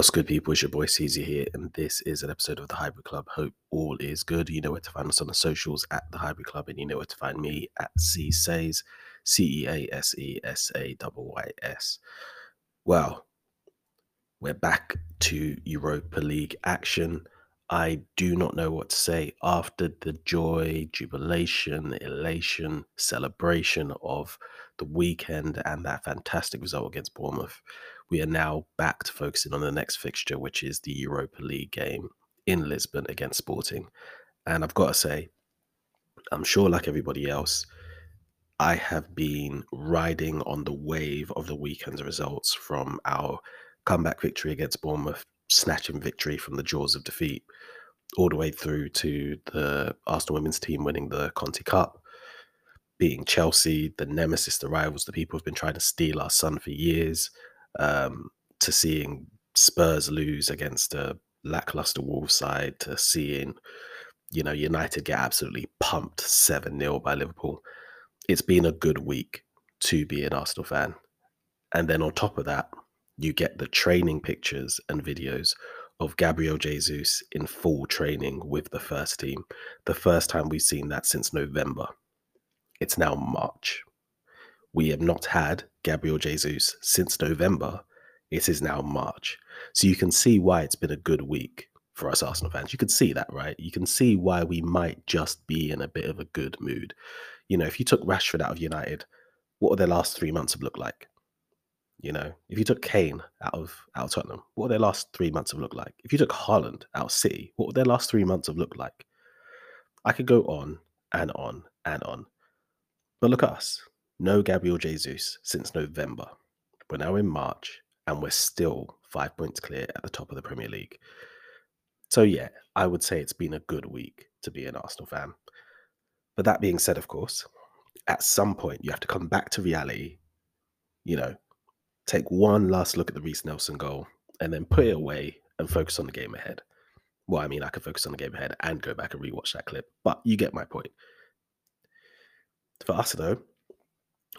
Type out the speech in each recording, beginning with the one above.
What's good, people? It's your boy Caesar here, and this is an episode of the Highbury Club. Hope all is good. You know where to find us on the socials at the Highbury Club, and you know where to find me at C Says, C E A S E S A W Y S. Well, we're back to Europa League action. I do not know what to say after the joy, jubilation, elation, celebration of the weekend and that fantastic result against Bournemouth. We are now back to focusing on the next fixture, which is the Europa League game in Lisbon against Sporting. And I've got to say, I'm sure, like everybody else, I have been riding on the wave of the weekend's results from our comeback victory against Bournemouth snatching victory from the jaws of defeat all the way through to the Arsenal women's team winning the Conti Cup, beating Chelsea, the nemesis, the rivals, the people who've been trying to steal our sun for years, um, to seeing Spurs lose against a lackluster Wolves side, to seeing, you know, United get absolutely pumped 7 0 by Liverpool. It's been a good week to be an Arsenal fan. And then on top of that, you get the training pictures and videos of Gabriel Jesus in full training with the first team. The first time we've seen that since November. It's now March. We have not had Gabriel Jesus since November. It is now March. So you can see why it's been a good week for us Arsenal fans. You can see that, right? You can see why we might just be in a bit of a good mood. You know, if you took Rashford out of United, what would their last three months have looked like? You know, if you took Kane out of out of Tottenham, what would their last three months have looked like? If you took Haaland out of City, what would their last three months have looked like? I could go on and on and on. But look at us. No Gabriel Jesus since November. We're now in March and we're still five points clear at the top of the Premier League. So yeah, I would say it's been a good week to be an Arsenal fan. But that being said, of course, at some point you have to come back to reality, you know, take one last look at the Reiss Nelson goal and then put it away and focus on the game ahead. Well, I mean, I could focus on the game ahead and go back and rewatch that clip, but you get my point. For us, though,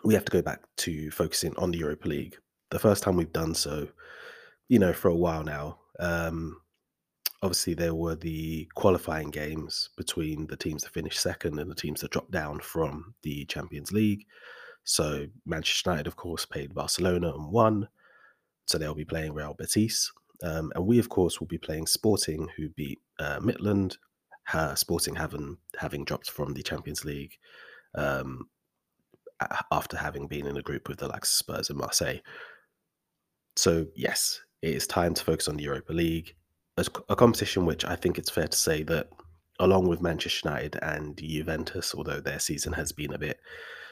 we have to go back to focusing on the Europa League. The first time we've done so, you know, for a while now. Um, obviously, there were the qualifying games between the teams that finished second and the teams that dropped down from the Champions League. So Manchester United, of course, played Barcelona and won. So they'll be playing Real Betis. Um, and we, of course, will be playing Sporting, who beat uh, Midtjylland. Sporting having having dropped from the Champions League um, after having been in a group with the likes of Spurs and Marseille. So yes, it is time to focus on the Europa League, a, a competition which I think it's fair to say that, along with Manchester United and Juventus, although their season has been a bit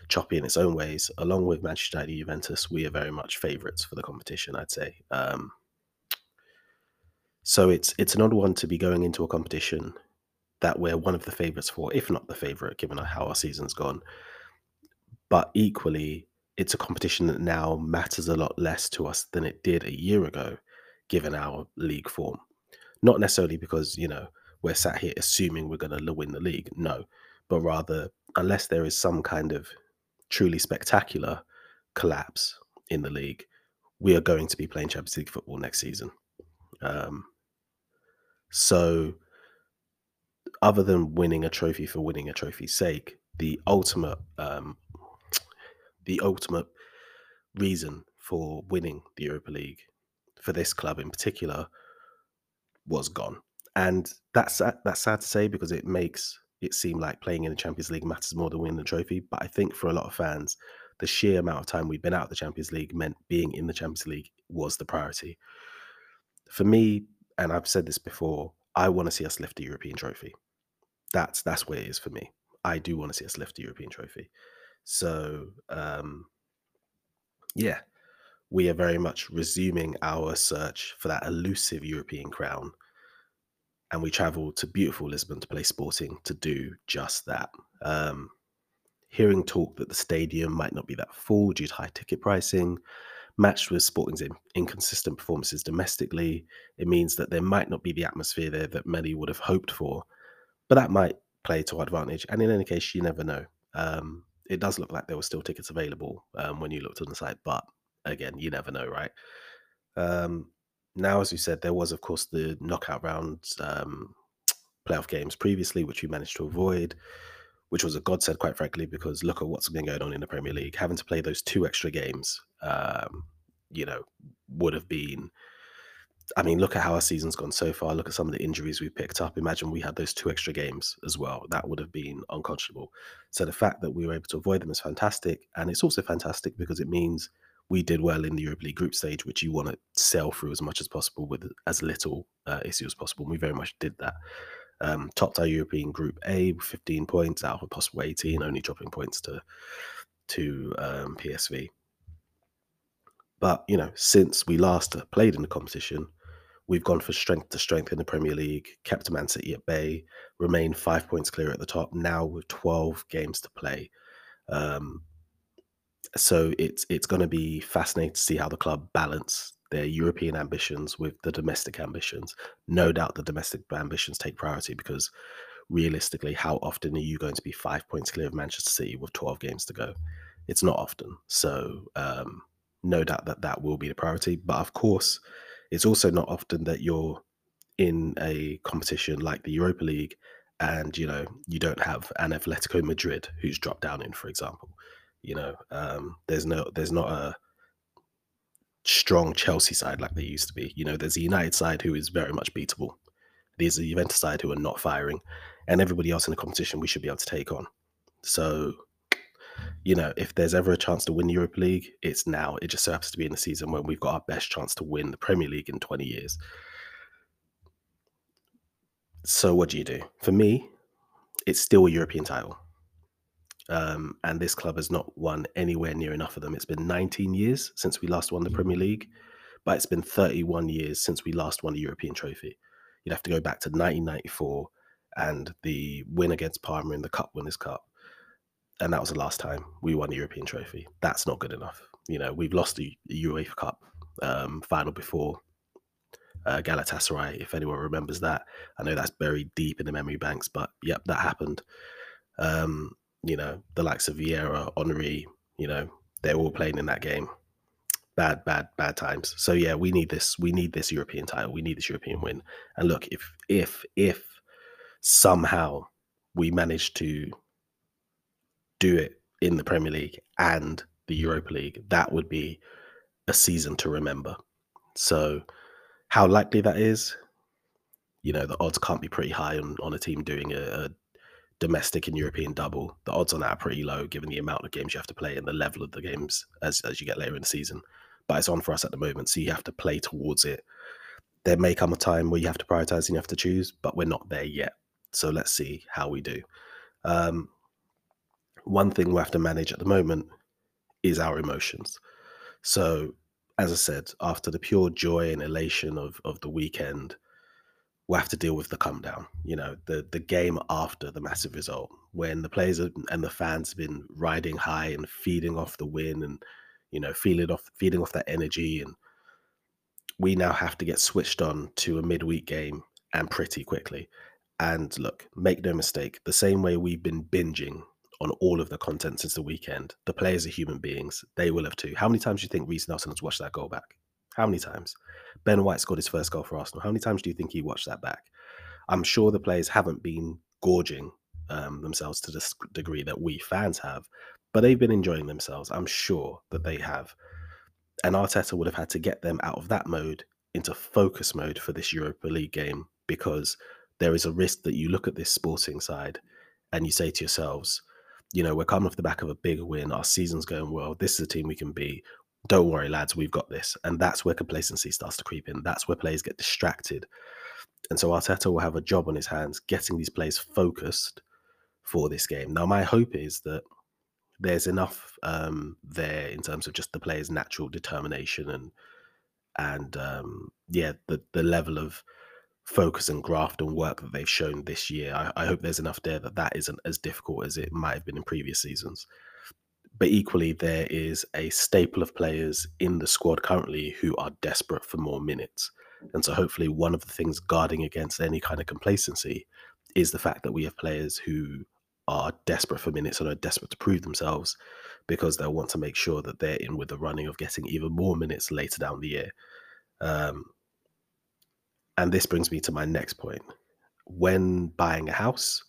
choppy in its own ways. Along with Manchester United, and Juventus, we are very much favourites for the competition. I'd say. Um, so it's it's an odd one to be going into a competition that we're one of the favourites for, if not the favourite, given how our season's gone. But equally, it's a competition that now matters a lot less to us than it did a year ago, given our league form. Not necessarily because you know we're sat here assuming we're going to win the league, no, but rather unless there is some kind of truly spectacular collapse in the league, we are going to be playing Champions League football next season. Um, so, other than winning a trophy for winning a trophy's sake, the ultimate, um, the ultimate reason for winning the Europa League for this club in particular was gone, and that's that's sad to say because it makes it seem like playing in the Champions League matters more than winning the trophy. But I think for a lot of fans, the sheer amount of time we've been out of the Champions League meant being in the Champions League was the priority. For me, and I've said this before, I want to see us lift the European trophy. That's that's where it is for me. I do want to see us lift the European trophy. So um, yeah, we are very much resuming our search for that elusive European crown and we travel to beautiful Lisbon to play Sporting to do just that. Um, hearing talk that the stadium might not be that full due to high ticket pricing, matched with Sporting's in- inconsistent performances domestically, it means that there might not be the atmosphere there that many would have hoped for. But that might play to our advantage. And in any case, you never know. Um, it does look like there were still tickets available um, when you looked on the site, but again, you never know, right? Um, now, as you said, there was, of course, the knockout rounds um, playoff games previously, which we managed to avoid, which was a godsend, quite frankly, because look at what's been going on in the Premier League. Having to play those two extra games, um, you know, would have been. I mean, look at how our season's gone so far. Look at some of the injuries we picked up. Imagine we had those two extra games as well. That would have been unconscionable. So the fact that we were able to avoid them is fantastic. And it's also fantastic because it means we did well in the Europa League group stage, which you want to sail through as much as possible with as little uh, issue as possible. And we very much did that. Um, topped our European Group A with 15 points out of a possible 18, only dropping points to to um, PSV. But you know, since we last played in the competition, we've gone for strength to strength in the Premier League, kept Man City at bay, remained five points clear at the top. Now with 12 games to play. Um, so it's it's going to be fascinating to see how the club balance their European ambitions with the domestic ambitions. No doubt the domestic ambitions take priority because realistically, how often are you going to be five points clear of Manchester City with 12 games to go? It's not often. So, um, no doubt that that will be the priority. But of course, it's also not often that you're in a competition like the Europa League and, you know, you don't have an Atletico Madrid who's dropped down in, for example. You know, um, there's no, there's not a strong Chelsea side like they used to be. You know, there's a United side who is very much beatable. There's a Juventus side who are not firing, and everybody else in the competition we should be able to take on. So, you know, if there's ever a chance to win the Europa League, it's now. It just so happens to be in the season when we've got our best chance to win the Premier League in 20 years. So, what do you do? For me, it's still a European title. Um, and this club has not won anywhere near enough of them. It's been 19 years since we last won the Premier mm. League, but it's been 31 years since we last won a European trophy. You'd have to go back to 1994 and the win against Parma in the Cup Winners' Cup. And that was the last time we won the European trophy. That's not good enough. You know, we've lost the UEFA Cup um, final before uh, Galatasaray, if anyone remembers that. I know that's buried deep in the memory banks, but yep, that happened. Um, you know, the likes of Vieira, Henry, you know, they're all playing in that game. Bad, bad, bad times. So yeah, we need this. We need this European title. We need this European win. And look, if if if somehow we manage to do it in the Premier League and the Europa League, that would be a season to remember. So, how likely that is, you know, the odds can't be pretty high on, on a team doing a, a domestic and European double, the odds on that are pretty low given the amount of games you have to play and the level of the games as, as you get later in the season. But it's on for us at the moment, so you have to play towards it. There may come a time where you have to prioritize and you have to choose, but we're not there yet. So let's see how we do. Um, one thing we have to manage at the moment is our emotions. So, as I said, after the pure joy and elation of of the weekend, we'll have to deal with the come down. You know, the the game after the massive result, when the players and the fans have been riding high and feeding off the win, and you know, feeling off feeding off that energy, and we now have to get switched on to a midweek game and pretty quickly. And look, make no mistake, the same way we've been binging on all of the content since the weekend, the players are human beings. They will have too. How many times do you think Reiss Nelson has watched that goal back? How many times? Ben White scored his first goal for Arsenal. How many times do you think he watched that back? I'm sure the players haven't been gorging um, themselves to the degree that we fans have, but they've been enjoying themselves. I'm sure that they have. And Arteta would have had to get them out of that mode into focus mode for this Europa League game because there is a risk that you look at this sporting side and you say to yourselves, you know, we're coming off the back of a big win. Our season's going well. This is a team we can be don't worry, lads, we've got this. And that's where complacency starts to creep in. That's where players get distracted. And so Arteta will have a job on his hands getting these players focused for this game. Now, my hope is that there's enough um, there in terms of just the players' natural determination and and um, yeah, the the level of focus and graft and work that they've shown this year. I, I hope there's enough there that that isn't as difficult as it might have been in previous seasons. But equally, there is a staple of players in the squad currently who are desperate for more minutes. And so, hopefully, one of the things guarding against any kind of complacency is the fact that we have players who are desperate for minutes and are desperate to prove themselves because they'll want to make sure that they're in with the running of getting even more minutes later down the year. Um, and this brings me to my next point. When buying a house,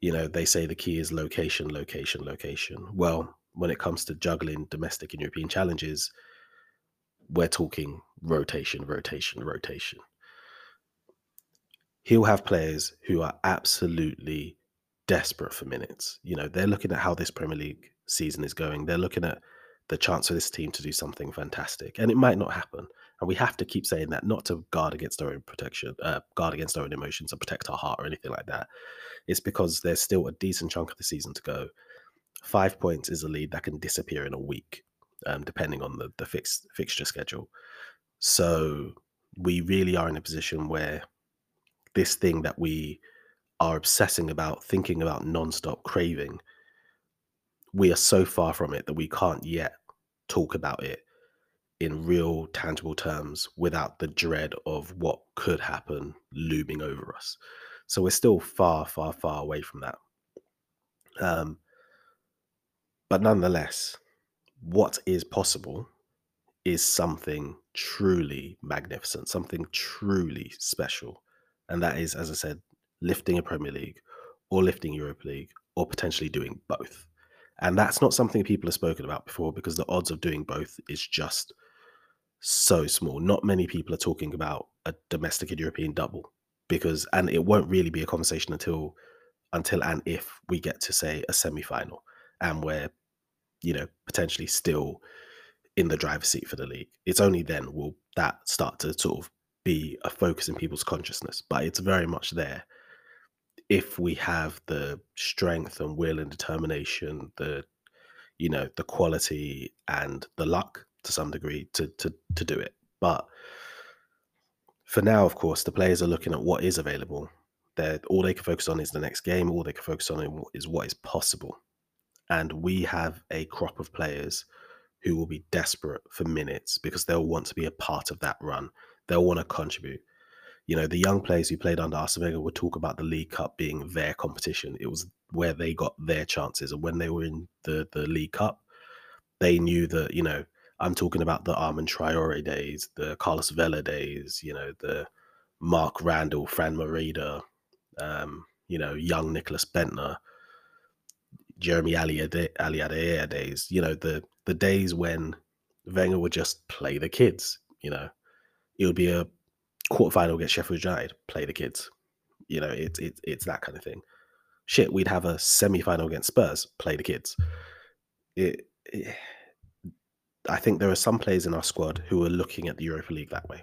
you know, they say the key is location, location, location. Well, when it comes to juggling domestic and European challenges, we're talking rotation, rotation, rotation. He'll have players who are absolutely desperate for minutes. You know, they're looking at how this Premier League season is going. They're looking at the chance for this team to do something fantastic. And it might not happen. And we have to keep saying that, not to guard against our own protection, uh, guard against our own emotions and protect our heart or anything like that. It's because there's still a decent chunk of the season to go. Five points is a lead that can disappear in a week, um, depending on the, the fixed fixture schedule. So we really are in a position where this thing that we are obsessing about, thinking about nonstop, craving, we are so far from it that we can't yet talk about it in real tangible terms without the dread of what could happen looming over us. So we're still far, far, far away from that. Um, but nonetheless, what is possible is something truly magnificent, something truly special. And that is, as I said, lifting a Premier League or lifting Europa League or potentially doing both. And that's not something people have spoken about before because the odds of doing both is just so small. Not many people are talking about a domestic and European double because and it won't really be a conversation until until and if we get to say a semi-final and we're you know potentially still in the driver's seat for the league. It's only then will that start to sort of be a focus in people's consciousness, but it's very much there if we have the strength and will and determination, the you know the quality and the luck to some degree to to to do it. But for now, of course, the players are looking at what is available. They're, all they can focus on is the next game. All they can focus on is what is possible. And we have a crop of players who will be desperate for minutes because they'll want to be a part of that run. They'll want to contribute. You know, the young players who played under Arsene Wenger would talk about the League Cup being their competition. It was where they got their chances. And when they were in the, the League Cup, they knew that, you know, I'm talking about the Armand Traore days, the Carlos Vela days, you know, the Mark Randall, Fran Merida, um, you know, young Nicklas Bendtner, Jeremie Aliadiere days, you know, the the days when Wenger would just play the kids, you know. It would be a quarterfinal against Sheffield United, play the kids. You know, it's it, it's that kind of thing. Shit, we'd have a semi-final against Spurs, play the kids. It, it, I think there are some players in our squad who are looking at the Europa League that way.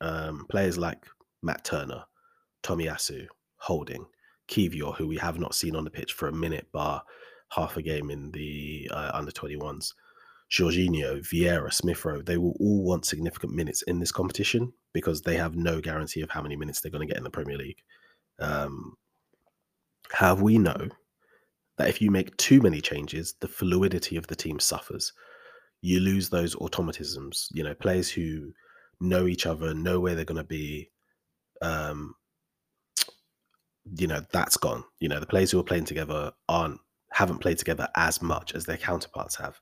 Um, players like Matt Turner, Tomiyasu, Holding, Kiwior, who we have not seen on the pitch for a minute, bar half a game in the uh, under 21s. Jorginho, Vieira, Smith Rowe, they will all want significant minutes in this competition because they have no guarantee of how many minutes they're going to get in the Premier League. Um, have we know that if you make too many changes, the fluidity of the team suffers. You lose those automatisms. You know, players who know each other, know where they're going to be, um, you know that's gone. You know the players who are playing together aren't haven't played together as much as their counterparts have.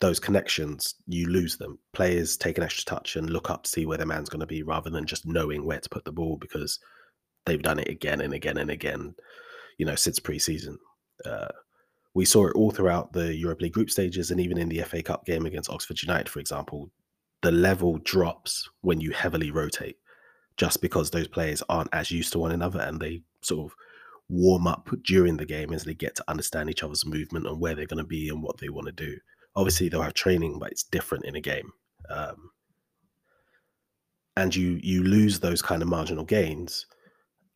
Those connections, you lose them. Players take an extra touch and look up to see where their man's going to be rather than just knowing where to put the ball because they've done it again and again and again, you know, since pre-season. Uh, we saw it all throughout the Europa League group stages and even in the FA Cup game against Oxford United, for example. The level drops when you heavily rotate just because those players aren't as used to one another and they sort of warm up during the game as they get to understand each other's movement and where they're going to be and what they want to do. Obviously, they'll have training, but it's different in a game. Um, and you you lose those kind of marginal gains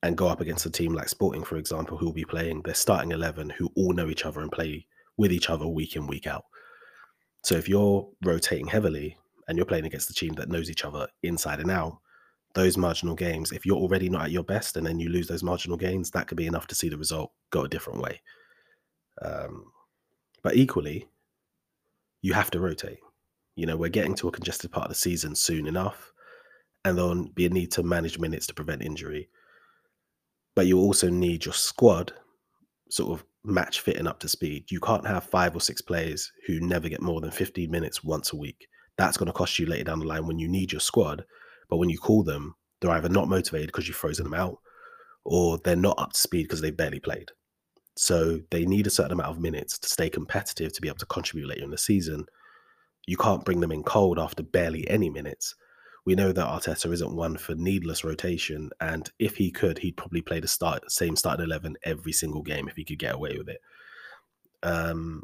and go up against a team like Sporting, for example, who will be playing their starting eleven, who all know each other and play with each other week in week out. So if you're rotating heavily and you're playing against a team that knows each other inside and out, those marginal gains, if you're already not at your best and then you lose those marginal gains, that could be enough to see the result go a different way. Um, but equally, you have to rotate. You know, we're getting to a congested part of the season soon enough, and there'll be a need to manage minutes to prevent injury. But you also need your squad sort of match fitting up to speed. You can't have five or six players who never get more than 15 minutes once a week. That's going to cost you later down the line when you need your squad but when you call them, They're either not motivated because you've frozen them out, or they're not up to speed because they've barely played. So they need a certain amount of minutes to stay competitive to be able to contribute later in the season. You can't bring them in cold after barely any minutes. We know that Arteta isn't one for needless rotation, and if he could, he'd probably play the start same starting eleven every single game if he could get away with it. Um,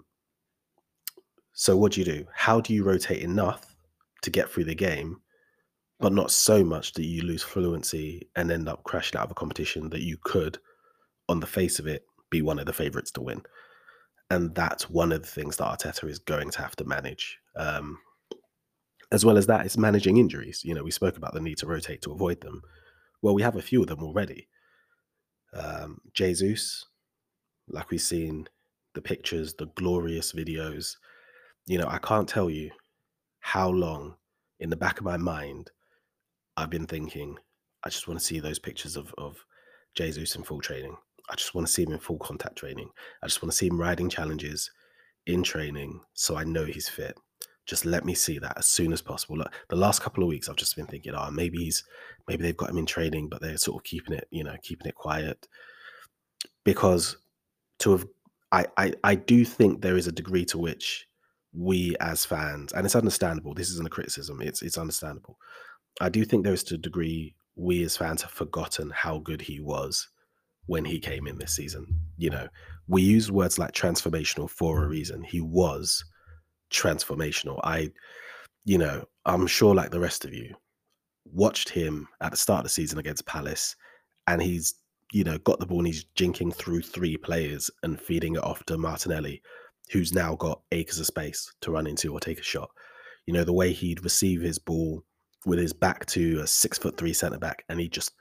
so what do you do? How do you rotate enough to get through the game, but not so much that you lose fluency and end up crashing out of a competition that you could, on the face of it, be one of the favourites to win? And that's one of the things that Arteta is going to have to manage. Um, as well as that, it's managing injuries. You know, we spoke about the need to rotate to avoid them. Well, we have a few of them already. Um, Jesus, like we've seen the pictures, the glorious videos. You know, I can't tell you how long in the back of my mind I've been thinking, I just want to see those pictures of, of Jesus in full training. I just want to see him in full contact training. I just want to see him riding challenges in training so I know he's fit just let me see that as soon as possible. Look, the last couple of weeks, I've just been thinking, oh, maybe he's, maybe they've got him in training, but they're sort of keeping it, you know, keeping it quiet. Because to have, I, I, I do think there is a degree to which we as fans, and it's understandable. This isn't a criticism. It's it's understandable. I do think there is to a degree we as fans have forgotten how good he was when he came in this season. You know, we use words like transformational for a reason. He was transformational. I, you know, I'm sure like the rest of you, watched him at the start of the season against Palace, and he's, you know, got the ball and he's jinking through three players and feeding it off to Martinelli, who's now got acres of space to run into or take a shot. You know, the way he'd receive his ball with his back to a six foot three centre back and he'd just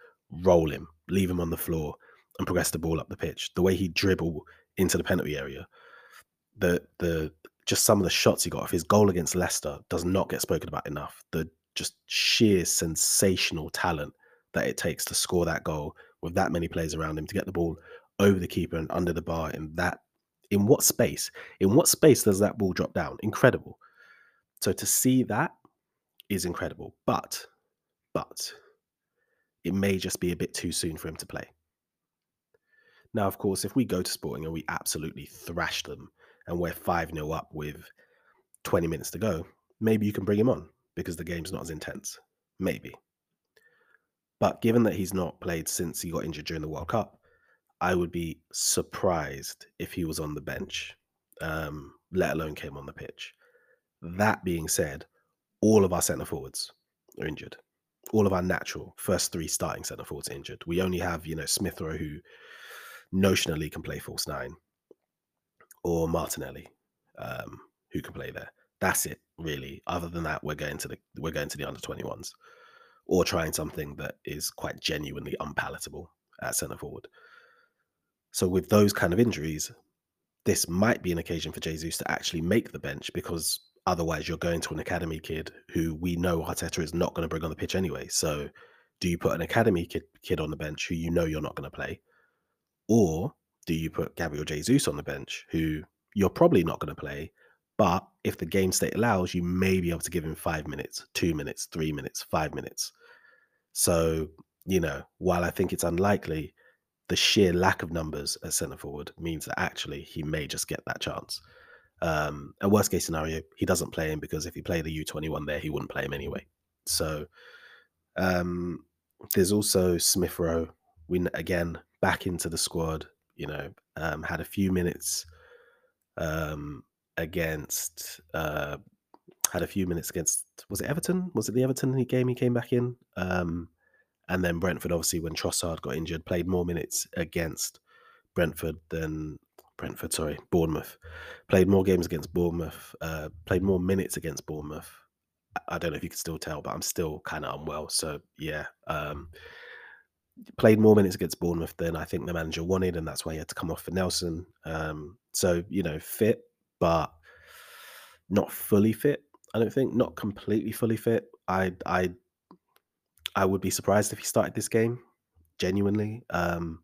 roll him, leave him on the floor and progress the ball up the pitch. The way he dribble into the penalty area, the the just some of the shots he got off his goal against Leicester does not get spoken about enough. The just sheer sensational talent that it takes to score that goal with that many players around him to get the ball over the keeper and under the bar in that in what space in what space does that ball drop down incredible so to see that is incredible but but it may just be a bit too soon for him to play now of course if we go to sporting and we absolutely thrash them and we're 5 0 up with 20 minutes to go, maybe you can bring him on because the game's not as intense. Maybe. But given that he's not played since he got injured during the World Cup, I would be surprised if he was on the bench, um, let alone came on the pitch. That being said, all of our centre forwards are injured. All of our natural first three starting centre forwards are injured. We only have, you know, Smith Rowe who notionally can play false nine or Martinelli, um, who can play there. That's it, really. Other than that, we're going to the we're going to the under twenty ones, or trying something that is quite genuinely unpalatable at centre forward. So with those kind of injuries, this might be an occasion for Jesus to actually make the bench because otherwise you're going to an academy kid who we know Arteta is not going to bring on the pitch anyway. So do you put an academy kid, kid on the bench who you know you're not going to play, or do you put Gabriel Jesus on the bench, who you're probably not going to play, but if the game state allows, you may be able to give him five minutes, two minutes, three minutes, five minutes. So, you know, while I think it's unlikely, the sheer lack of numbers at centre forward means that actually he may just get that chance. Um, a worst case scenario, he doesn't play him because if he played the U21 there, he wouldn't play him anyway. So um, there's also Smith Rowe. We again back into the squad you know, um, had a few minutes um, against, uh, had a few minutes against, was it Everton? Was it the Everton game he came back in? Um, and then Brentford, obviously, when Trossard got injured, played more minutes against Brentford than Brentford, sorry, Bournemouth. Played more games against Bournemouth, uh, played more minutes against Bournemouth. I don't know if you can still tell, but I'm still kind of unwell. So, yeah. Um, played more minutes against Bournemouth than I think the manager wanted, and that's why he had to come off for Nelson. Um, so you know, fit, but not fully fit. I don't think not completely fully fit. I I I would be surprised if he started this game. Genuinely, um,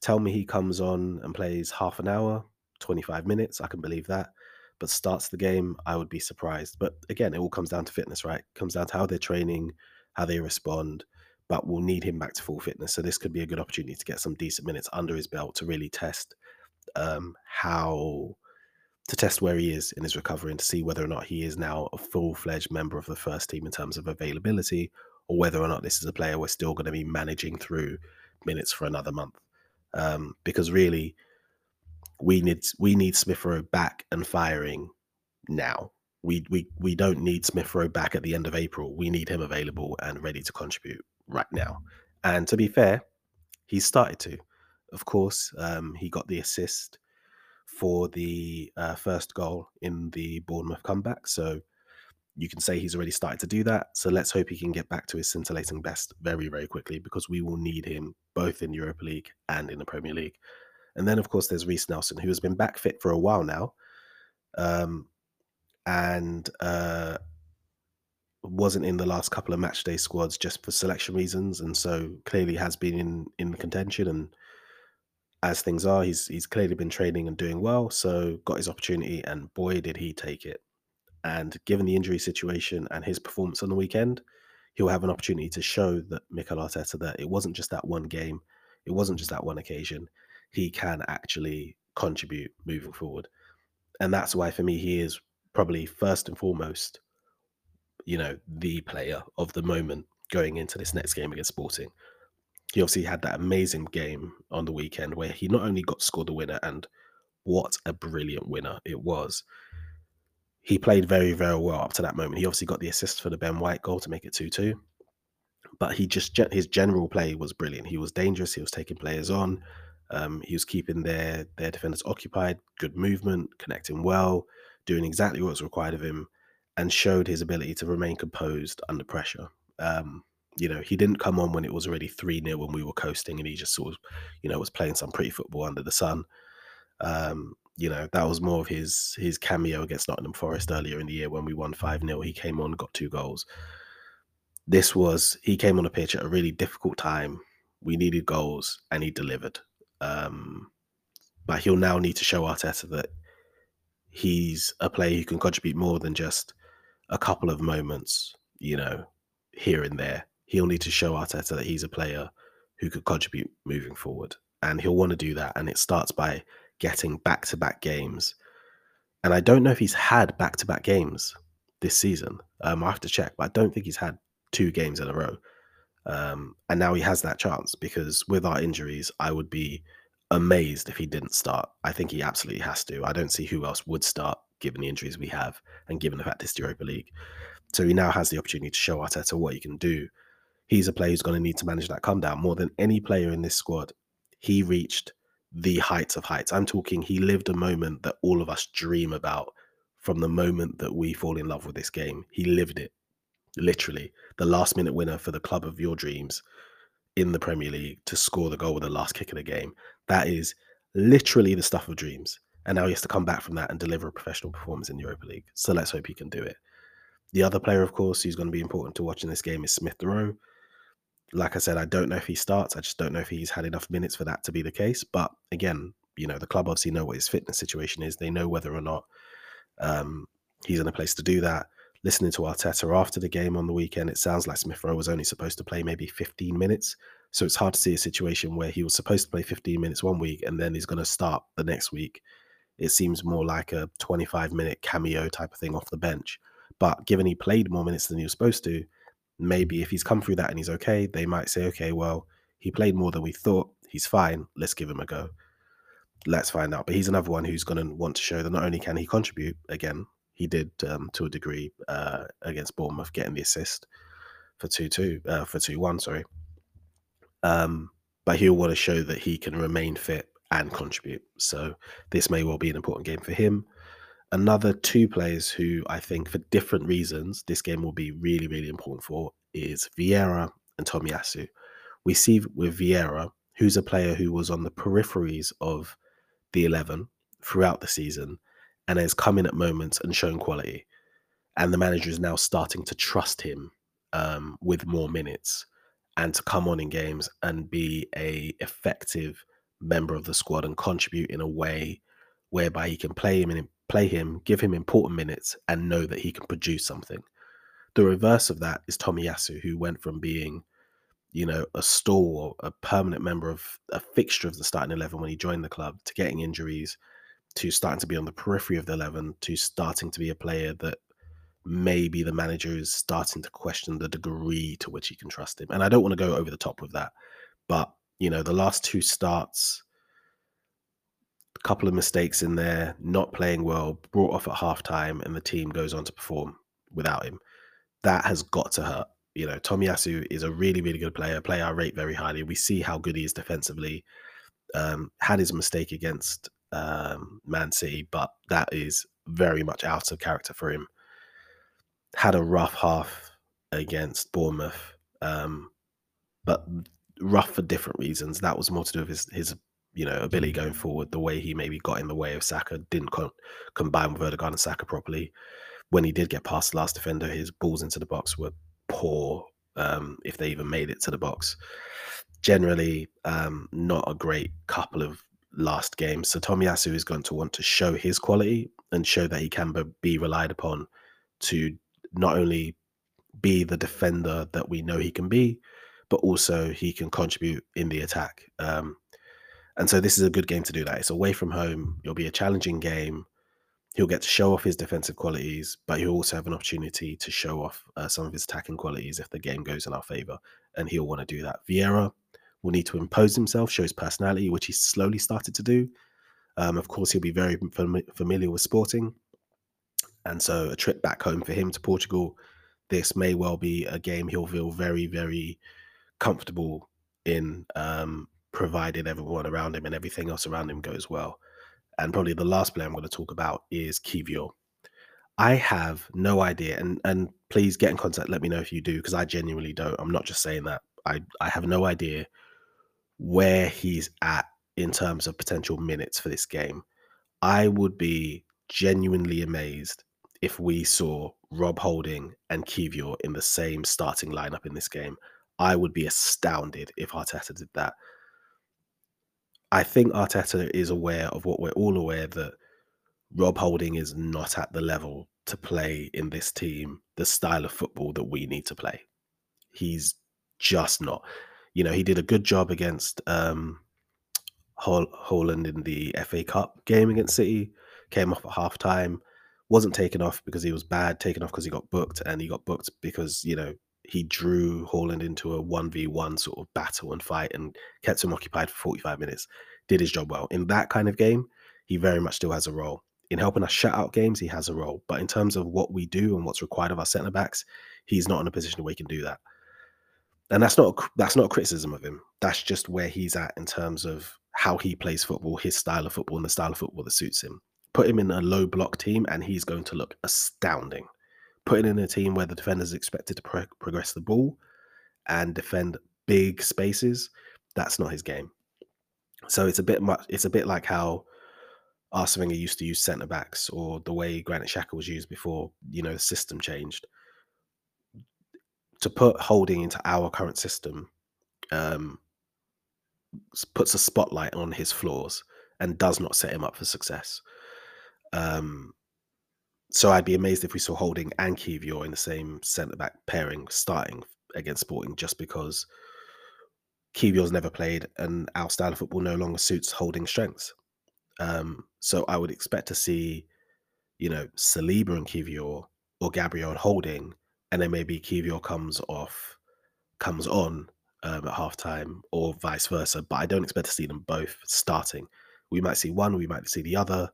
tell me he comes on and plays half an hour, twenty five minutes. I can believe that. But starts the game, I would be surprised. But again, it all comes down to fitness, right? Comes down to how they're training, how they respond but we'll need him back to full fitness. So this could be a good opportunity to get some decent minutes under his belt to really test um, how to test where he is in his recovery and to see whether or not he is now a full fledged member of the first team in terms of availability, or whether or not this is a player we're still going to be managing through minutes for another month. Um, because really, we need we need Smith Rowe back and firing now. We we we don't need Smith Rowe back at the end of April. We need him available and ready to contribute right now. And to be fair, he started to. Of course, um, he got the assist for the uh, first goal in the Bournemouth comeback. So you can say he's already started to do that. So let's hope he can get back to his scintillating best very, very quickly because we will need him both in Europa League and in the Premier League. And then, of course, there's Reiss Nelson, who has been back fit for a while now. Um, and uh, wasn't in the last couple of match day squads just for selection reasons, and so clearly has been in in contention. And as things are, he's he's clearly been training and doing well. So got his opportunity, and boy, did he take it! And given the injury situation and his performance on the weekend, he'll have an opportunity to show that Mikel Arteta that it wasn't just that one game, it wasn't just that one occasion. He can actually contribute moving forward, and that's why for me he is probably first and foremost you know, the player of the moment going into this next game against Sporting. He obviously had that amazing game on the weekend where he not only got scored the winner, and what a brilliant winner it was. He played very, very well up to that moment. He obviously got the assist for the Ben White goal to make it 2 2. But he just, his general play was brilliant. He was dangerous. He was taking players on. Um, he was keeping their, their defenders occupied, good movement, connecting well, doing exactly what was required of him and showed his ability to remain composed under pressure. Um, you know, he didn't come on when it was already 3 0 when we were coasting and he just sort of, you know, was playing some pretty football under the sun. Um, you know, that was more of his his cameo against Nottingham Forest earlier in the year when we won 5 0. He came on, got two goals. This was, he came on a pitch at a really difficult time. We needed goals and he delivered. Um, but he'll now need to show Arteta that he's a player who can contribute more than just a couple of moments, you know, here and there. He'll need to show Arteta that he's a player who could contribute moving forward. And he'll want to do that. And it starts by getting back to back games. And I don't know if he's had back to back games this season. Um, I have to check, but I don't think he's had two games in a row. Um, and now he has that chance because with our injuries, I would be amazed if he didn't start. I think he absolutely has to. I don't see who else would start given the injuries we have and given the fact it's Europa League. So he now has the opportunity to show Arteta what he can do. He's a player who's going to need to manage that come down more than any player in this squad. He reached the heights of heights. I'm talking, he lived a moment that all of us dream about from the moment that we fall in love with this game. He lived it, literally. The last minute winner for the club of your dreams in the Premier League to score the goal with the last kick of the game. That is literally the stuff of dreams. And now he has to come back from that and deliver a professional performance in the Europa League. So let's hope he can do it. The other player, of course, who's going to be important to watch in this game is Smith Rowe. Like I said, I don't know if he starts. I just don't know if he's had enough minutes for that to be the case. But again, you know, the club obviously know what his fitness situation is. They know whether or not um, he's in a place to do that. Listening to Arteta after the game on the weekend, it sounds like Smith Rowe was only supposed to play maybe 15 minutes. So it's hard to see a situation where he was supposed to play 15 minutes one week and then he's going to start the next week it seems more like a 25 minute cameo type of thing off the bench. But given he played more minutes than he was supposed to, maybe if he's come through that and he's okay, they might say, okay, well, he played more than we thought. He's fine. Let's give him a go. Let's find out. But he's another one who's going to want to show that not only can he contribute, again, he did um, to a degree uh, against Bournemouth, getting the assist for 2 2, uh, for 2 1, sorry. Um, but he'll want to show that he can remain fit and contribute. So this may well be an important game for him. Another two players who I think, for different reasons, this game will be really, really important for is Vieira and Tomiyasu. We see with Vieira, who's a player who was on the peripheries of the 11 throughout the season and has come in at moments and shown quality. And the manager is now starting to trust him um, with more minutes and to come on in games and be a effective member of the squad and contribute in a way whereby he can play him and play him, give him important minutes, and know that he can produce something. The reverse of that is Tomiyasu, who went from being you know, a stall, a permanent member of a fixture of the starting 11 when he joined the club, to getting injuries, to starting to be on the periphery of the 11, to starting to be a player that maybe the manager is starting to question the degree to which he can trust him. And I don't want to go over the top with that, but you know, the last two starts, a couple of mistakes in there, not playing well, brought off at halftime, and the team goes on to perform without him. That has got to hurt. You know, Tomiyasu is a really, really good player, player I rate very highly. We see how good he is defensively. Um, had his mistake against um, Man City, but that is very much out of character for him. Had a rough half against Bournemouth, um, but rough for different reasons. That was more to do with his, his you know, ability going forward, the way he maybe got in the way of Saka, didn't co- combine with Odegaard and Saka properly. When he did get past the last defender, his balls into the box were poor, um, if they even made it to the box. Generally, um, not a great couple of last games. So Tomiyasu is going to want to show his quality and show that he can be relied upon to not only be the defender that we know he can be, but also he can contribute in the attack. Um, and so this is a good game to do that. It's away from home. It'll be a challenging game. He'll get to show off his defensive qualities, but he'll also have an opportunity to show off uh, some of his attacking qualities if the game goes in our favor. And he'll want to do that. Vieira will need to impose himself, show his personality, which he's slowly started to do. Um, of course, he'll be very fam- familiar with sporting. And so a trip back home for him to Portugal, this may well be a game he'll feel very, very comfortable in, um, provided everyone around him and everything else around him goes well. And probably the last player I'm going to talk about is Kiwior. I have no idea, and and please get in contact. Let me know if you do, because I genuinely don't. I'm not just saying that. I I have no idea where he's at in terms of potential minutes for this game. I would be genuinely amazed if we saw Rob Holding and Kiwior in the same starting lineup in this game. I would be astounded if Arteta did that. I think Arteta is aware of what we're all aware that Rob Holding is not at the level to play in this team, the style of football that we need to play. He's just not. You know, he did a good job against um, Haaland in the FA Cup game against City, came off at half time, wasn't taken off because he was bad, taken off because he got booked, and he got booked because, you know, he drew Haaland into a 1v1 sort of battle and fight and kept him occupied for 45 minutes. Did his job well. In that kind of game, he very much still has a role. In helping us shut out games, he has a role. But in terms of what we do and what's required of our centre backs, he's not in a position where he can do that. And that's not a, that's not a criticism of him. That's just where he's at in terms of how he plays football, his style of football, and the style of football that suits him. Put him in a low block team, and he's going to look astounding putting in a team where the defender is expected to pro- progress the ball and defend big spaces, that's not his game. So it's a bit much. It's a bit like how Arsene used to use centre backs, or the way Granit Xhaka was used before. You know, the system changed. To put Holding into our current system, um, puts a spotlight on his flaws and does not set him up for success. Um, so I'd be amazed if we saw Holding and Kiwior in the same centre back pairing starting against Sporting just because Kiwior's never played and our style of football no longer suits Holding strengths. Um, so I would expect to see, you know, Saliba and Kiwior or Gabriel and Holding, and then maybe Kiwior comes off, comes on um, at halftime or vice versa. But I don't expect to see them both starting. We might see one, we might see the other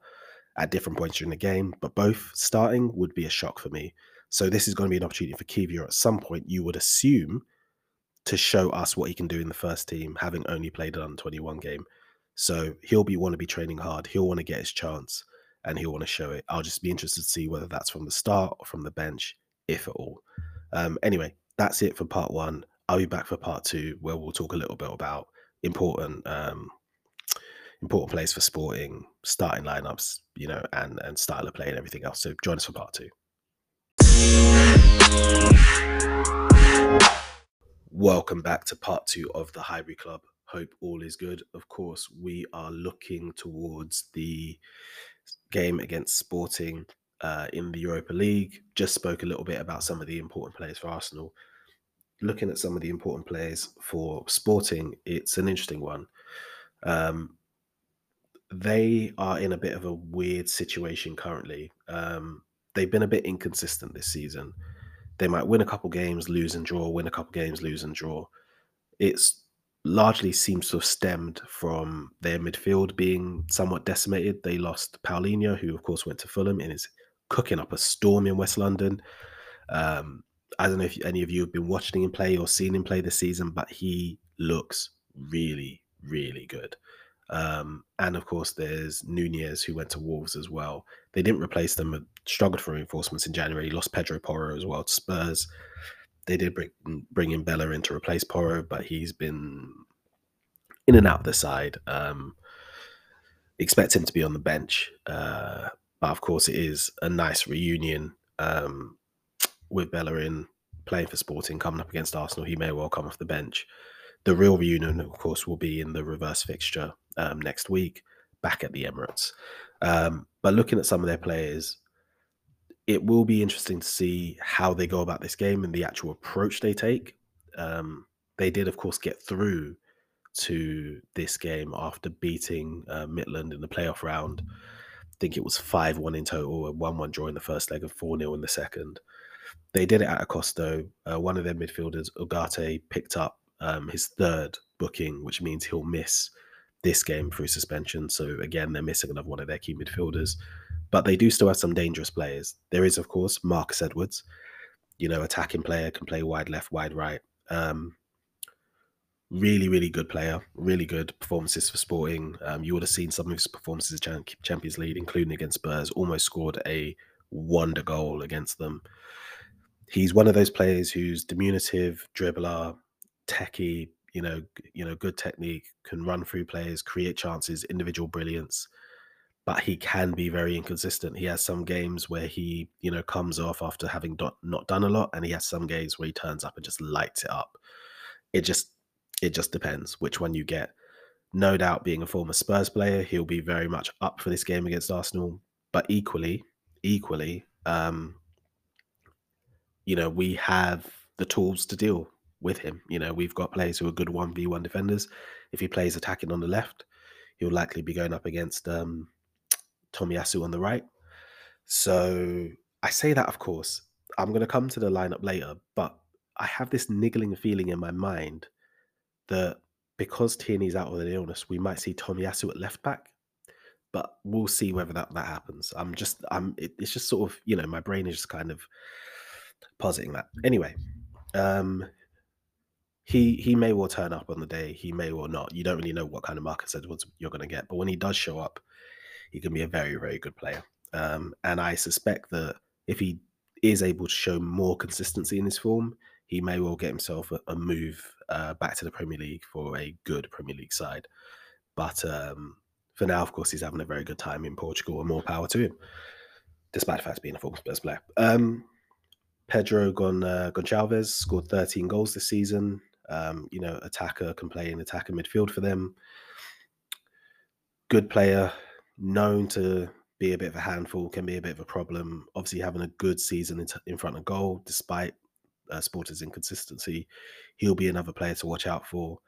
at different points during the game, but both starting would be a shock for me. So this is going to be an opportunity for Kiwior at some point. You would assume to show us what he can do in the first team, having only played an under 21 game. So he'll be want to be training hard. He'll want to get his chance, and he'll want to show it. I'll just be interested to see whether that's from the start or from the bench, if at all. Um, anyway, that's it for part one. I'll be back for part two, where we'll talk a little bit about important um, important plays for sporting, starting lineups, you know, and and style of play and everything else. So join us for part two. Welcome back to part two of the Highbury Club. Hope all is good. Of course, we are looking towards the game against Sporting uh, in the Europa League. Just spoke a little bit about some of the important players for Arsenal. looking at some of the important players for Sporting, it's an interesting one. Um, they are in a bit of a weird situation currently. Um, they've been a bit inconsistent this season. They might win a couple games, lose and draw, win a couple games, lose and draw. It's largely seems to have stemmed from their midfield being somewhat decimated. They lost Palhinha, who of course went to Fulham and is cooking up a storm in West London. Um, I don't know if any of you have been watching him play or seen him play this season, but he looks really, really good. Um, and of course, there's Nunes who went to Wolves as well. They didn't replace them, but struggled for reinforcements in January. Lost Pedro Porro as well to Spurs. They did bring bring in Bellerin to replace Porro, but he's been in and out of the side. Um, expect him to be on the bench, uh, but of course, it is a nice reunion um, with Bellerin playing for Sporting, coming up against Arsenal. He may well come off the bench. The real reunion, of course, will be in the reverse fixture um, next week, back at the Emirates. Um, but looking at some of their players, it will be interesting to see how they go about this game and the actual approach they take. Um, they did, of course, get through to this game after beating uh, Midtjylland in the playoff round. I think it was 5 1 in total, and 1 1 during the first leg and 4 0 in the second. They did it at Acosto. Uh, one of their midfielders, Ugarte, picked up um, his third booking, which means he'll miss this game through suspension. So again, they're missing another one of their key midfielders, but they do still have some dangerous players. There is, of course, Marcus Edwards. You know, attacking player can play wide left, wide right. Um, really, really good player. Really good performances for Sporting. Um, you would have seen some of his performances in Champions League, including against Spurs. Almost scored a wonder goal against them. He's one of those players who's diminutive, dribbler, techie, you know, you know, good technique, can run through players, create chances, individual brilliance. But he can be very inconsistent. He has some games where he, you know, comes off after having not, not done a lot, and he has some games where he turns up and just lights it up. It just, it just depends which one you get. No doubt, being a former Spurs player, he'll be very much up for this game against Arsenal. But equally, equally, um, you know, we have the tools to deal with him. You know, we've got players who are good 1v1 defenders. If he plays attacking on the left, he'll likely be going up against um, Tomiyasu on the right. So I say that, of course. I'm going to come to the lineup later, but I have this niggling feeling in my mind that because Tierney's out with an illness, we might see Tomiyasu at left back. But we'll see whether that, that happens. I'm just, I'm, it, it's just sort of, you know, my brain is just kind of positing that. Anyway, um, he he may well turn up on the day. He may well not. You don't really know what kind of Marcus Edwards you're going to get, but when he does show up, he can be a very very good player. Um, and I suspect that if he is able to show more consistency in his form, he may well get himself a, a move uh, back to the Premier League for a good Premier League side. But um, for now, of course, he's having a very good time in Portugal, and more power to him, despite the fact being a former Spurs player. Um, Pedro Gon, uh, Goncalves scored 13 goals this season. Um, you know, attacker can play in attacker midfield for them. Good player, known to be a bit of a handful, can be a bit of a problem. Obviously, having a good season in, t- in front of goal, despite uh, Sporting's inconsistency, he'll be another player to watch out for.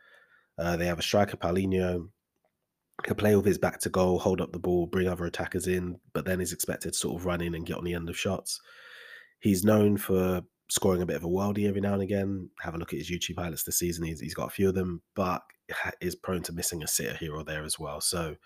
Uh, they have a striker, Paulinho, can play with his back to goal, hold up the ball, bring other attackers in, but then is expected to sort of run in and get on the end of shots. He's known for scoring a bit of a worldie every now and again. Have a look at his YouTube highlights this season. He's, he's got a few of them, but is prone to missing a sitter here or there as well. So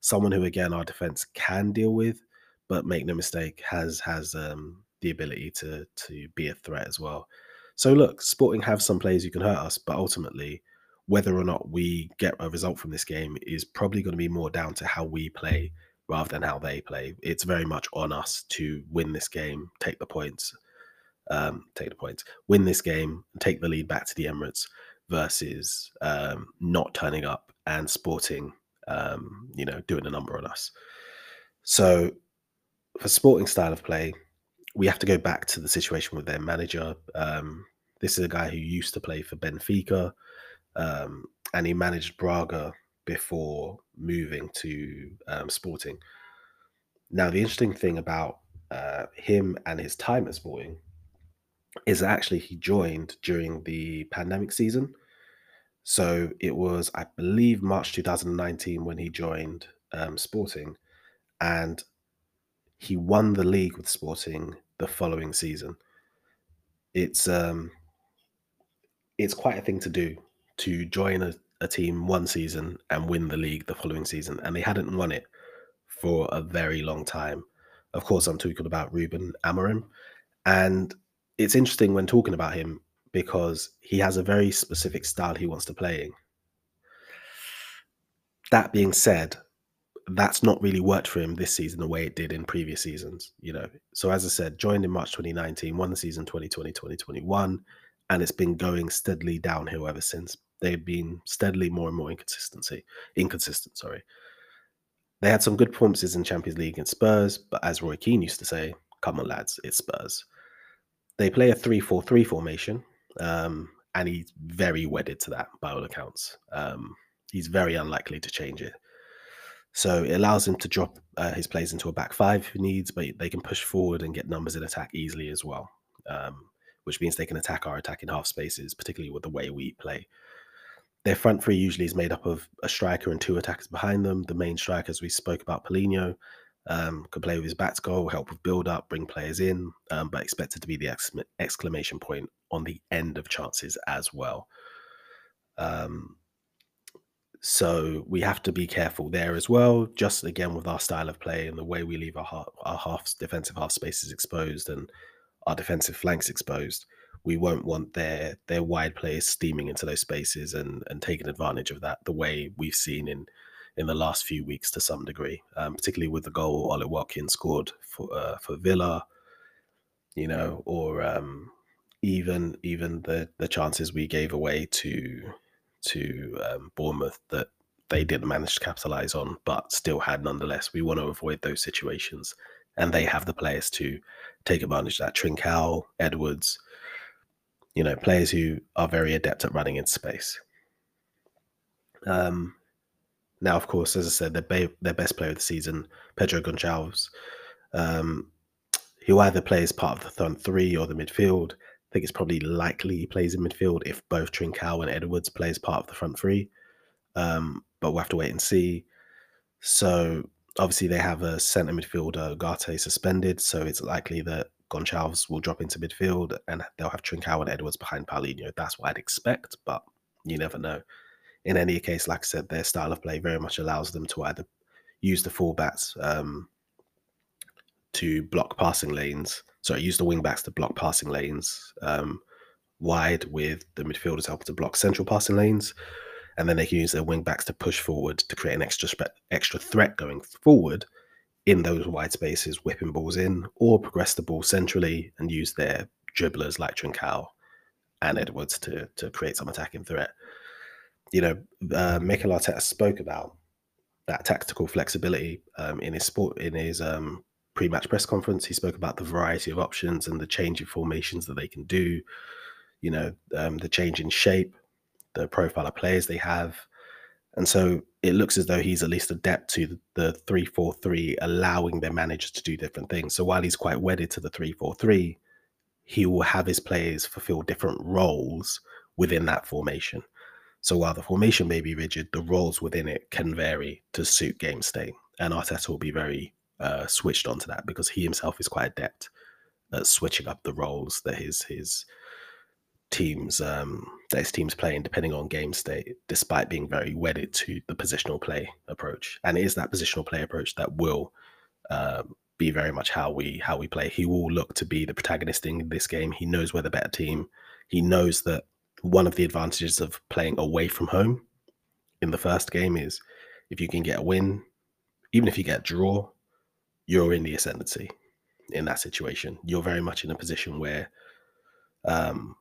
someone who again our defense can deal with, but make no mistake, has has um, the ability to to be a threat as well. So look, Sporting have some players who can hurt us, but ultimately, whether or not we get a result from this game is probably going to be more down to how we play rather than how they play. It's very much on us to win this game, take the points, um, take the points, win this game, take the lead back to the Emirates versus um, not turning up and sporting, um, you know, doing a number on us. So for sporting style of play, we have to go back to the situation with their manager. Um, this is a guy who used to play for Benfica, um, and he managed Braga before moving to um, Sporting. Now, the interesting thing about uh, him and his time at Sporting is actually he joined during the pandemic season. So it was, I believe, March 2019 when he joined um, Sporting, and he won the league with Sporting the following season. It's um, it's quite a thing to do to join a, a team one season and win the league the following season, and they hadn't won it for a very long time. Of course, I'm talking about Ruben Amorim, and it's interesting when talking about him because he has a very specific style he wants to play in. That being said, that's not really worked for him this season the way it did in previous seasons, you know. So as I said, joined in March 2019, won the season 2020, 2021, and it's been going steadily downhill ever since. They've been steadily more and more inconsistency, inconsistent, sorry. They had some good performances in Champions League against Spurs, but as Roy Keane used to say, come on lads, it's Spurs. They play a 3-4-3 formation, um, and he's very wedded to that by all accounts. Um, he's very unlikely to change it. So it allows him to drop uh, his plays into a back five if he needs, but they can push forward and get numbers in attack easily as well, um, which means they can attack our attack in half spaces, particularly with the way we play. Their front three usually is made up of a striker and two attackers behind them. The main striker, as we spoke about, Paulinho, um, can play with his back to goal, help with build up, bring players in, um, but expected to be the ex- exclamation point on the end of chances as well. Um, so we have to be careful there as well. Just again with our style of play and the way we leave our half, our half defensive half spaces exposed and our defensive flanks exposed, we won't want their their wide players steaming into those spaces and and taking advantage of that the way we've seen in in the last few weeks to some degree, um, particularly with the goal Ollie Watkins scored for uh, for Villa, you know, or um, even even the the chances we gave away to to um, Bournemouth that they didn't manage to capitalize on, but still had nonetheless. We want to avoid those situations, and they have the players to take advantage of that. Trincao, Edwards, you know, players who are very adept at running in space. Um, now, of course, as I said, their, ba- their best player of the season, Pedro Gonçalves, um, who either plays part of the front three or the midfield. I think it's probably likely he plays in midfield if both Trincao and Edwards plays part of the front three. Um, but we'll have to wait and see. So obviously they have a centre midfielder Ugarte, suspended, so it's likely that Gonçalves will drop into midfield and they'll have Trincao and Edwards behind Paulinho. That's what I'd expect, but you never know. In any case, like I said, their style of play very much allows them to either use the fullbacks um, to block passing lanes sorry, use the wing backs to block passing lanes um, wide with the midfielders helping to block central passing lanes. And then they can use their wing backs to push forward to create an extra spe- extra threat going forward in those wide spaces, whipping balls in, or progress the ball centrally and use their dribblers like Trincao and Edwards to to create some attacking threat. You know, uh, Mikel Arteta spoke about that tactical flexibility um, in his sport in his um, pre-match press conference, he spoke about the variety of options and the change in formations that they can do. You know, um, the change in shape, the profile of players they have, and so it looks as though he's at least adept to the three-four-three, allowing their managers to do different things. So while he's quite wedded to the three-four-three, he will have his players fulfill different roles within that formation. So while the formation may be rigid, the roles within it can vary to suit game state. And Arteta will be very uh, switched onto that because he himself is quite adept at switching up the roles that his his teams um, that his teams playing depending on game state, despite being very wedded to the positional play approach. And it is that positional play approach that will uh, be very much how we how we play. He will look to be the protagonist in this game. He knows we're the better team. He knows that one of the advantages of playing away from home in the first game is if you can get a win, even if you get a draw, you're in the ascendancy in that situation. You're very much in a position where um,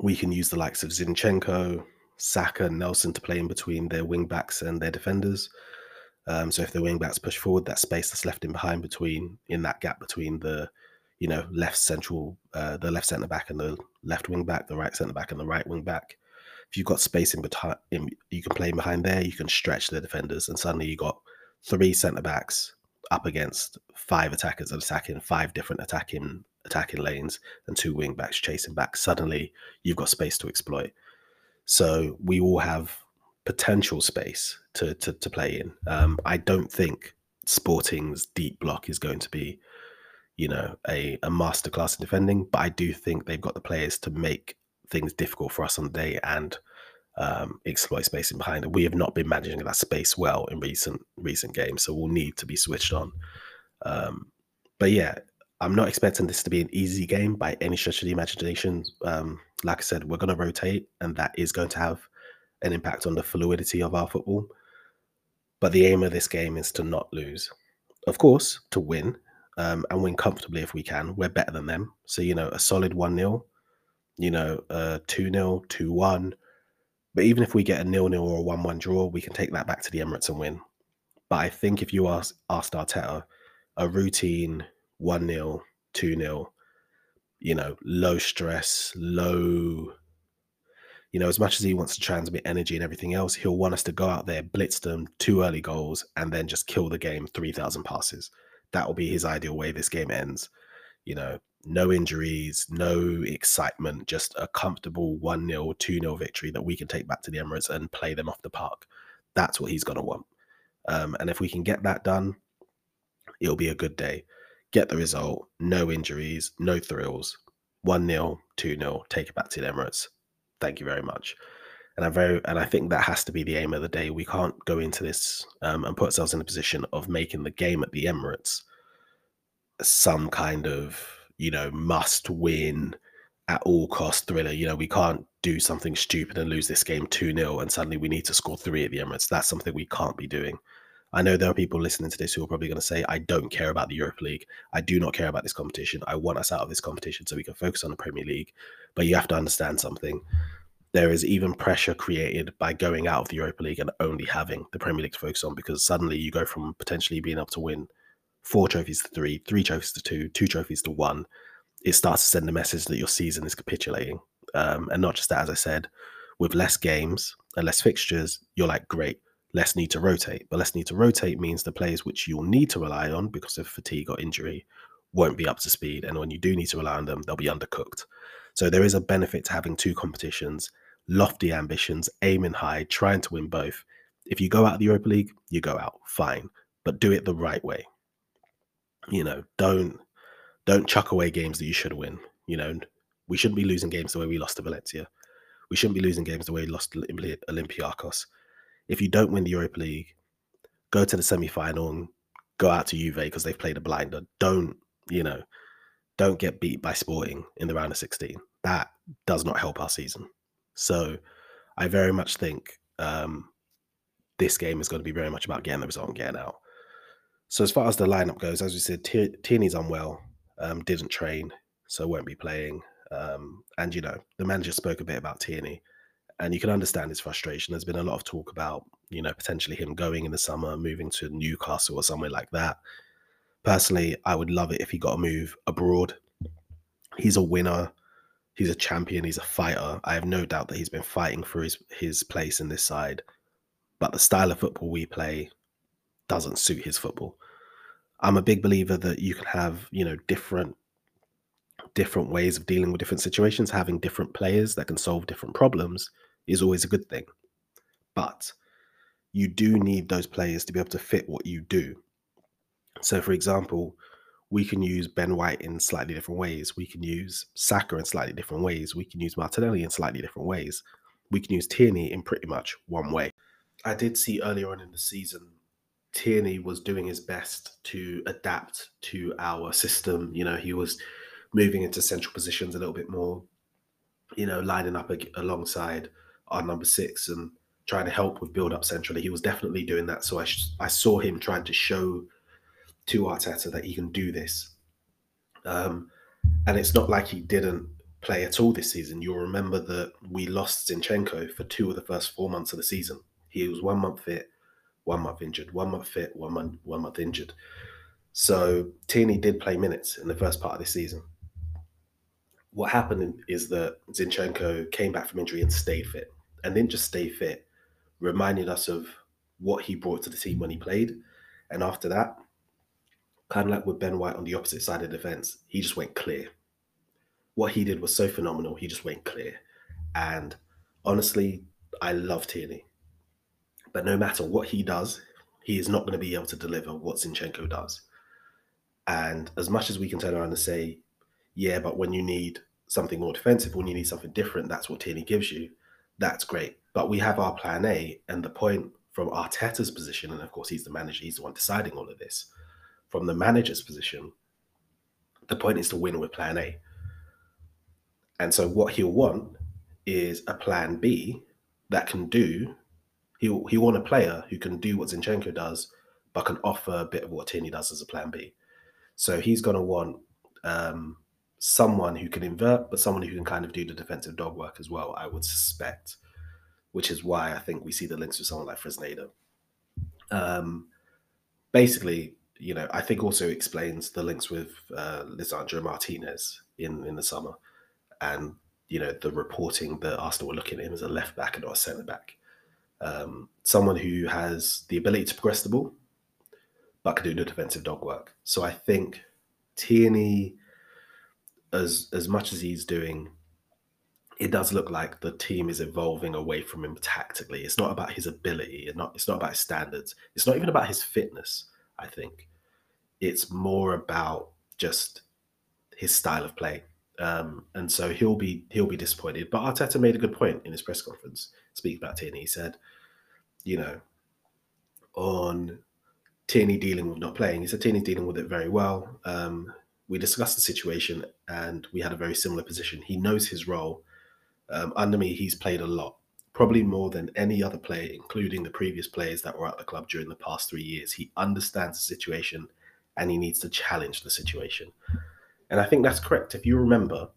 we can use the likes of Zinchenko, Saka, Nelson to play in between their wing backs and their defenders. Um, so if the wing backs push forward, that space that's left in behind between in that gap between the you know left central, uh, the left centre back and the left wing back, the right centre back and the right wing back. If you've got space in between, you can play behind there. You can stretch the defenders, and suddenly you've got three centre backs up against five attackers attacking five different attacking attacking lanes and two wing backs chasing back, suddenly you've got space to exploit. So we all have potential space to to, to play in. Um, I don't think Sporting's deep block is going to be, you know, a, a masterclass in defending, but I do think they've got the players to make things difficult for us on the day and um, exploit space in behind. We have not been managing that space well in recent recent games, so we'll need to be switched on. Um, but yeah, I'm not expecting this to be an easy game by any stretch of the imagination. Um, like I said, we're going to rotate, and that is going to have an impact on the fluidity of our football. But the aim of this game is to not lose. Of course, to win um, and win comfortably if we can. We're better than them. So, you know, a solid 1 0, you know, uh, 2 0, 2 1. But even if we get a nil nil or a 1 1 draw, we can take that back to the Emirates and win. But I think if you ask, asked Arteta, a routine 1 0, 2 0, you know, low stress, low, you know, as much as he wants to transmit energy and everything else, he'll want us to go out there, blitz them, two early goals, and then just kill the game 3,000 passes. That will be his ideal way this game ends. You know, no injuries, no excitement, just a comfortable 1 0, 2 0 victory that we can take back to the Emirates and play them off the park. That's what he's going to want. Um, and if we can get that done, it'll be a good day. Get the result, no injuries, no thrills. 1 0, 2 0, take it back to the Emirates. Thank you very much. And I very and I think that has to be the aim of the day. We can't go into this um, and put ourselves in a position of making the game at the Emirates some kind of you know must win at all cost thriller. You know we can't do something stupid and lose this game two 0 and suddenly we need to score three at the Emirates. That's something we can't be doing. I know there are people listening to this who are probably going to say, I don't care about the Europa League. I do not care about this competition. I want us out of this competition so we can focus on the Premier League. But you have to understand something. There is even pressure created by going out of the Europa League and only having the Premier League to focus on because suddenly you go from potentially being able to win four trophies to three, three trophies to two, two trophies to one. It starts to send a message that your season is capitulating. Um, and not just that, as I said, with less games and less fixtures, you're like, great, less need to rotate. But less need to rotate means the players which you'll need to rely on because of fatigue or injury won't be up to speed. And when you do need to rely on them, they'll be undercooked. So there is a benefit to having two competitions, lofty ambitions, aiming high, trying to win both. If you go out of the Europa League, you go out, fine, but do it the right way. You know, don't don't chuck away games that you should win. You know, we shouldn't be losing games the way we lost to Valencia. We shouldn't be losing games the way we lost to Olympiacos if you don't win the Europa League, go to the semi final and go out to Juve because they've played a blinder. Don't, you know, don't get beat by Sporting in the round of 16. That does not help our season. So I very much think um, this game is going to be very much about getting the result and getting out. So as far as the lineup goes, as we said, Tierney's unwell, um, didn't train, so won't be playing. Um, and you know, the manager spoke a bit about Tierney and you can understand his frustration. There's been a lot of talk about, you know, potentially him going in the summer, moving to Newcastle or somewhere like that. Personally, I would love it if he got a move abroad. He's a winner. He's a champion. He's a fighter. I have no doubt that he's been fighting for his his place in this side. But the style of football we play doesn't suit his football. I'm a big believer that you can have, you know, different different ways of dealing with different situations, having different players that can solve different problems is always a good thing. But you do need those players to be able to fit what you do. So, for example, we can use Ben White in slightly different ways. We can use Saka in slightly different ways. We can use Martinelli in slightly different ways. We can use Tierney in pretty much one way. I did see earlier on in the season, Tierney was doing his best to adapt to our system. You know, he was moving into central positions a little bit more, you know, lining up alongside our number six and trying to help with build up centrally. He was definitely doing that. So I, I saw him trying to show to Arteta that he can do this. Um, and it's not like he didn't play at all this season. You'll remember that we lost Zinchenko for two of the first four months of the season. He was one month fit, one month injured, one month fit, one month one month injured. So Tierney did play minutes in the first part of the season what happened is that Zinchenko came back from injury and stayed fit, and didn't just stay fit, reminded us of what he brought to the team when he played. And after that, kind of like with Ben White on the opposite side of the fence, he just went clear. what he did was so phenomenal. He just went clear. And honestly, I love Tierney. But no matter what he does, he is not going to be able to deliver what Zinchenko does. And as much as we can turn around and say, yeah, but when you need something more defensive, when you need something different, that's what Tierney gives you, that's great. But we have our plan A. And the point from Arteta's position, and of course, he's the manager, he's the one deciding all of this. From the manager's position, the point is to win with plan A. And so what he'll want is a plan B that can do. He'll he'll want a player who can do what Zinchenko does, but can offer a bit of what Tierney does as a plan B. So he's going to want um, someone who can invert, but someone who can kind of do the defensive dog work as well. I would suspect, which is why I think we see the links with someone like Fresneda. Um, basically, you know, I think also explains the links with uh, Lisandro Martinez in in the summer, and you know the reporting that Arsenal were looking at him as a left back and not a centre back, um, someone who has the ability to progress the ball, but can do the defensive dog work. So I think Tierney, as as much as he's doing, it does look like the team is evolving away from him tactically. It's not about his ability, it's not it's not about his standards. It's not even about his fitness. I think it's more about just his style of play. Um, and so he'll be he'll be disappointed. But Arteta made a good point in his press conference speaking about Tierney. He said, you know, on Tierney dealing with not playing, he said Tierney's dealing with it very well. Um, we discussed the situation and we had a very similar position. He knows his role. Um, under me, he's played a lot, probably more than any other player, including the previous players that were at the club during the past three years. He understands the situation and he needs to challenge the situation. And I think that's correct. If you remember,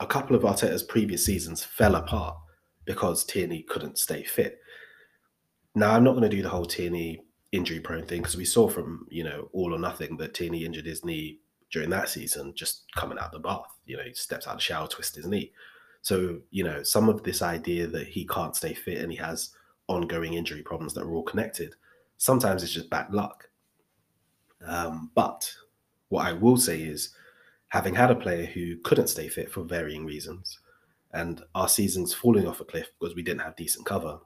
a couple of Arteta's previous seasons fell apart because Tierney couldn't stay fit. Now, I'm not going to do the whole Tierney injury prone thing because we saw from, you know, all or nothing that Tierney injured his knee during that season just coming out the bath. You know, he steps out of the shower, twists his knee. So, you know, some of this idea that he can't stay fit and he has ongoing injury problems that are all connected, sometimes it's just bad luck. Um, but what I will say is, having had a player who couldn't stay fit for varying reasons, and our season's falling off a cliff because we didn't have decent cover,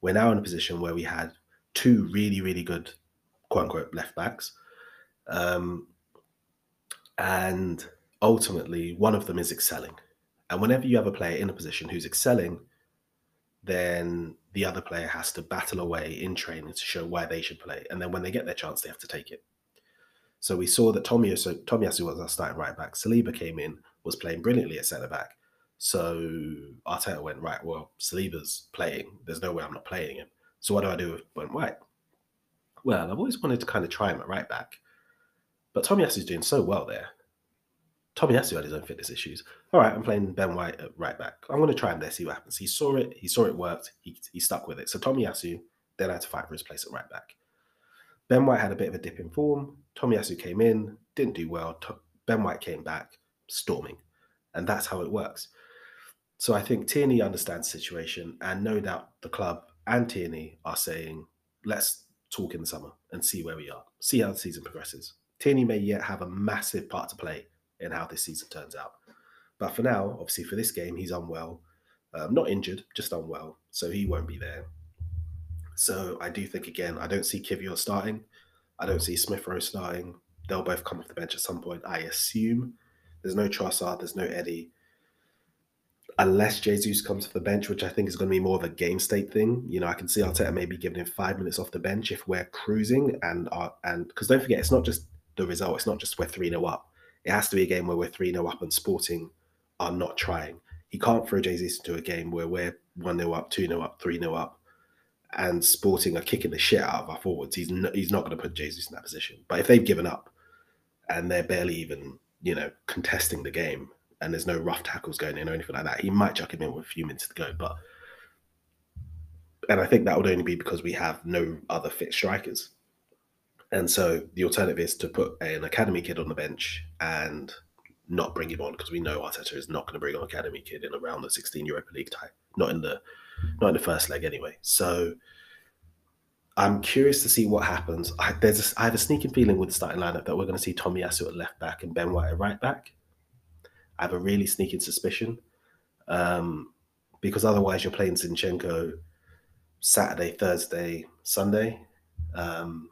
we're now in a position where we had two really, really good quote unquote left backs. Um, and ultimately, one of them is excelling. And whenever you have a player in a position who's excelling, then the other player has to battle away in training to show why they should play. And then when they get their chance, they have to take it. So we saw that Tomiyasu, Tomiyasu was our starting right back. Saliba came in, was playing brilliantly at centre back. So Arteta went, right, well, Saliba's playing. There's no way I'm not playing him. So what do I do with Ben White? Well, I've always wanted to kind of try him at right back. But Tomiyasu's doing so well there. Tomiyasu had his own fitness issues. All right, I'm playing Ben White at right back. I'm going to try him there, see what happens. He saw it. He saw it worked. He, he stuck with it. So Tomiyasu then had to fight for his place at right back. Ben White had a bit of a dip in form. Tomiyasu came in, didn't do well. Ben White came back, storming. And that's how it works. So I think Tierney understands the situation, and no doubt the club and Tierney are saying, let's talk in the summer and see where we are, see how the season progresses. Tierney may yet have a massive part to play in how this season turns out. But for now, obviously, for this game, he's unwell. Um, not injured, just unwell. So he won't be there. So I do think again, I don't see Kiwior starting. I don't see Smith Rowe starting. They'll both come off the bench at some point, I assume. There's no Trossard, there's no Eddie. Unless Jesus comes off the bench, which I think is going to be more of a game state thing. You know, I can see Arteta maybe giving him five minutes off the bench if we're cruising and are and because don't forget, it's not just the result, it's not just we're 3 0 up. It has to be a game where we're 3 0 up and sporting are not trying. He can't throw Jesus into a game where we're 1 0 up, 2 0 up, 3 0 up, and Sporting are kicking the shit out of our forwards, he's no, he's not going to put Jesus in that position. But if they've given up and they're barely even you know contesting the game and there's no rough tackles going in or anything like that, he might chuck him in with a few minutes to go. But and I think that would only be because we have no other fit strikers. And so the alternative is to put an academy kid on the bench and not bring him on because we know Arteta is not going to bring on academy kid in around the 16 Europa League tie, not in the not in the first leg anyway. So I'm curious to see what happens. I, there's a, I have a sneaking feeling with the starting lineup that we're going to see Tomiyasu at left back and Ben White at right back. I have a really sneaking suspicion. Um, because otherwise you're playing Zinchenko Saturday, Thursday, Sunday. Um,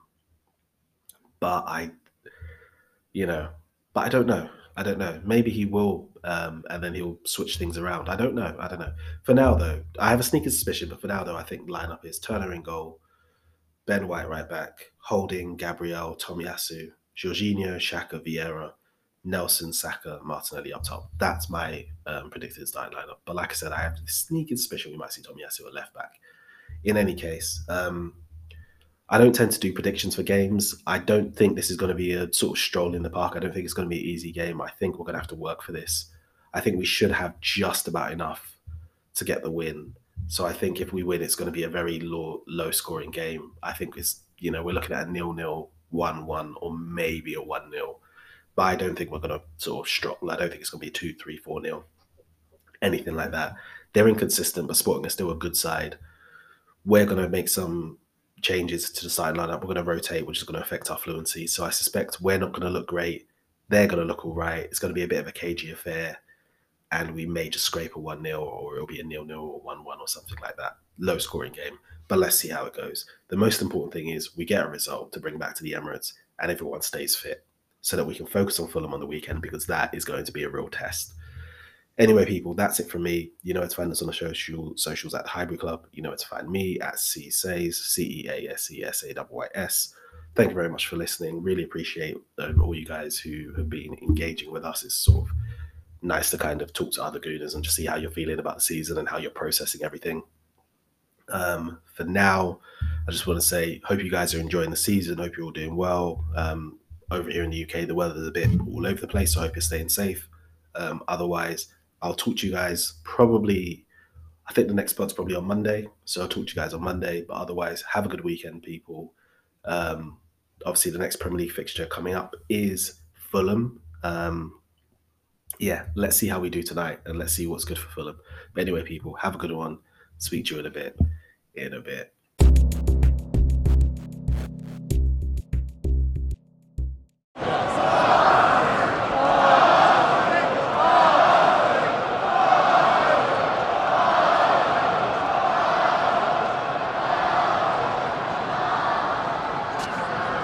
but I, you know, but I don't know. I don't know. Maybe he will, um, and then he'll switch things around. I don't know. I don't know. For now, though, I have a sneaking suspicion. But for now, though, I think lineup is Turner in goal, Ben White right back, Holding, Gabriel, Tomiyasu, Jorginho, Xhaka, Vieira, Nelson, Saka, Martinelli up top. That's my um, predicted starting lineup. But like I said, I have a sneaking suspicion we might see Tomiyasu at left back. In any case, um, I don't tend to do predictions for games. I don't think this is going to be a sort of stroll in the park. I don't think it's going to be an easy game. I think we're going to have to work for this. I think we should have just about enough to get the win. So I think if we win, it's going to be a very low low scoring game. I think it's you know we're looking at a nil nil, one one, or maybe a one nil. But I don't think we're going to sort of struggle. I don't think it's going to be two, three, four nil, anything like that. They're inconsistent, but Sporting are still a good side. We're going to make some changes to the side lineup. We're going to rotate, which is going to affect our fluency. So I suspect we're not going to look great. They're going to look all right. It's going to be a bit of a cagey affair. And we may just scrape a 1 0 or it'll be a nil nil or 1 1 or something like that. Low scoring game. But let's see how it goes. The most important thing is we get a result to bring back to the Emirates and everyone stays fit so that we can focus on Fulham on the weekend because that is going to be a real test. Anyway, people, that's it from me. You know, it's find us on the social socials at the Highbury Club. You know, it's find me at Cease Says, C E A S E S A Y S. Thank you very much for listening. Really appreciate um, all you guys who have been engaging with us. It's sort of nice to kind of talk to other Gooners and just see how you're feeling about the season and how you're processing everything. Um, for now, I just want to say, hope you guys are enjoying the season. Hope you're all doing well. Um, over here in the UK, the weather's a bit all over the place, so I hope you're staying safe. Um, otherwise, I'll talk to you guys probably. I think the next spot's probably on Monday, so I'll talk to you guys on Monday. But otherwise, have a good weekend, people. Um, obviously, the next Premier League fixture coming up is Fulham. Um, yeah, let's see how we do tonight, and let's see what's good for Fulham. But anyway, people, have a good one. Speak to you in a bit. In a bit.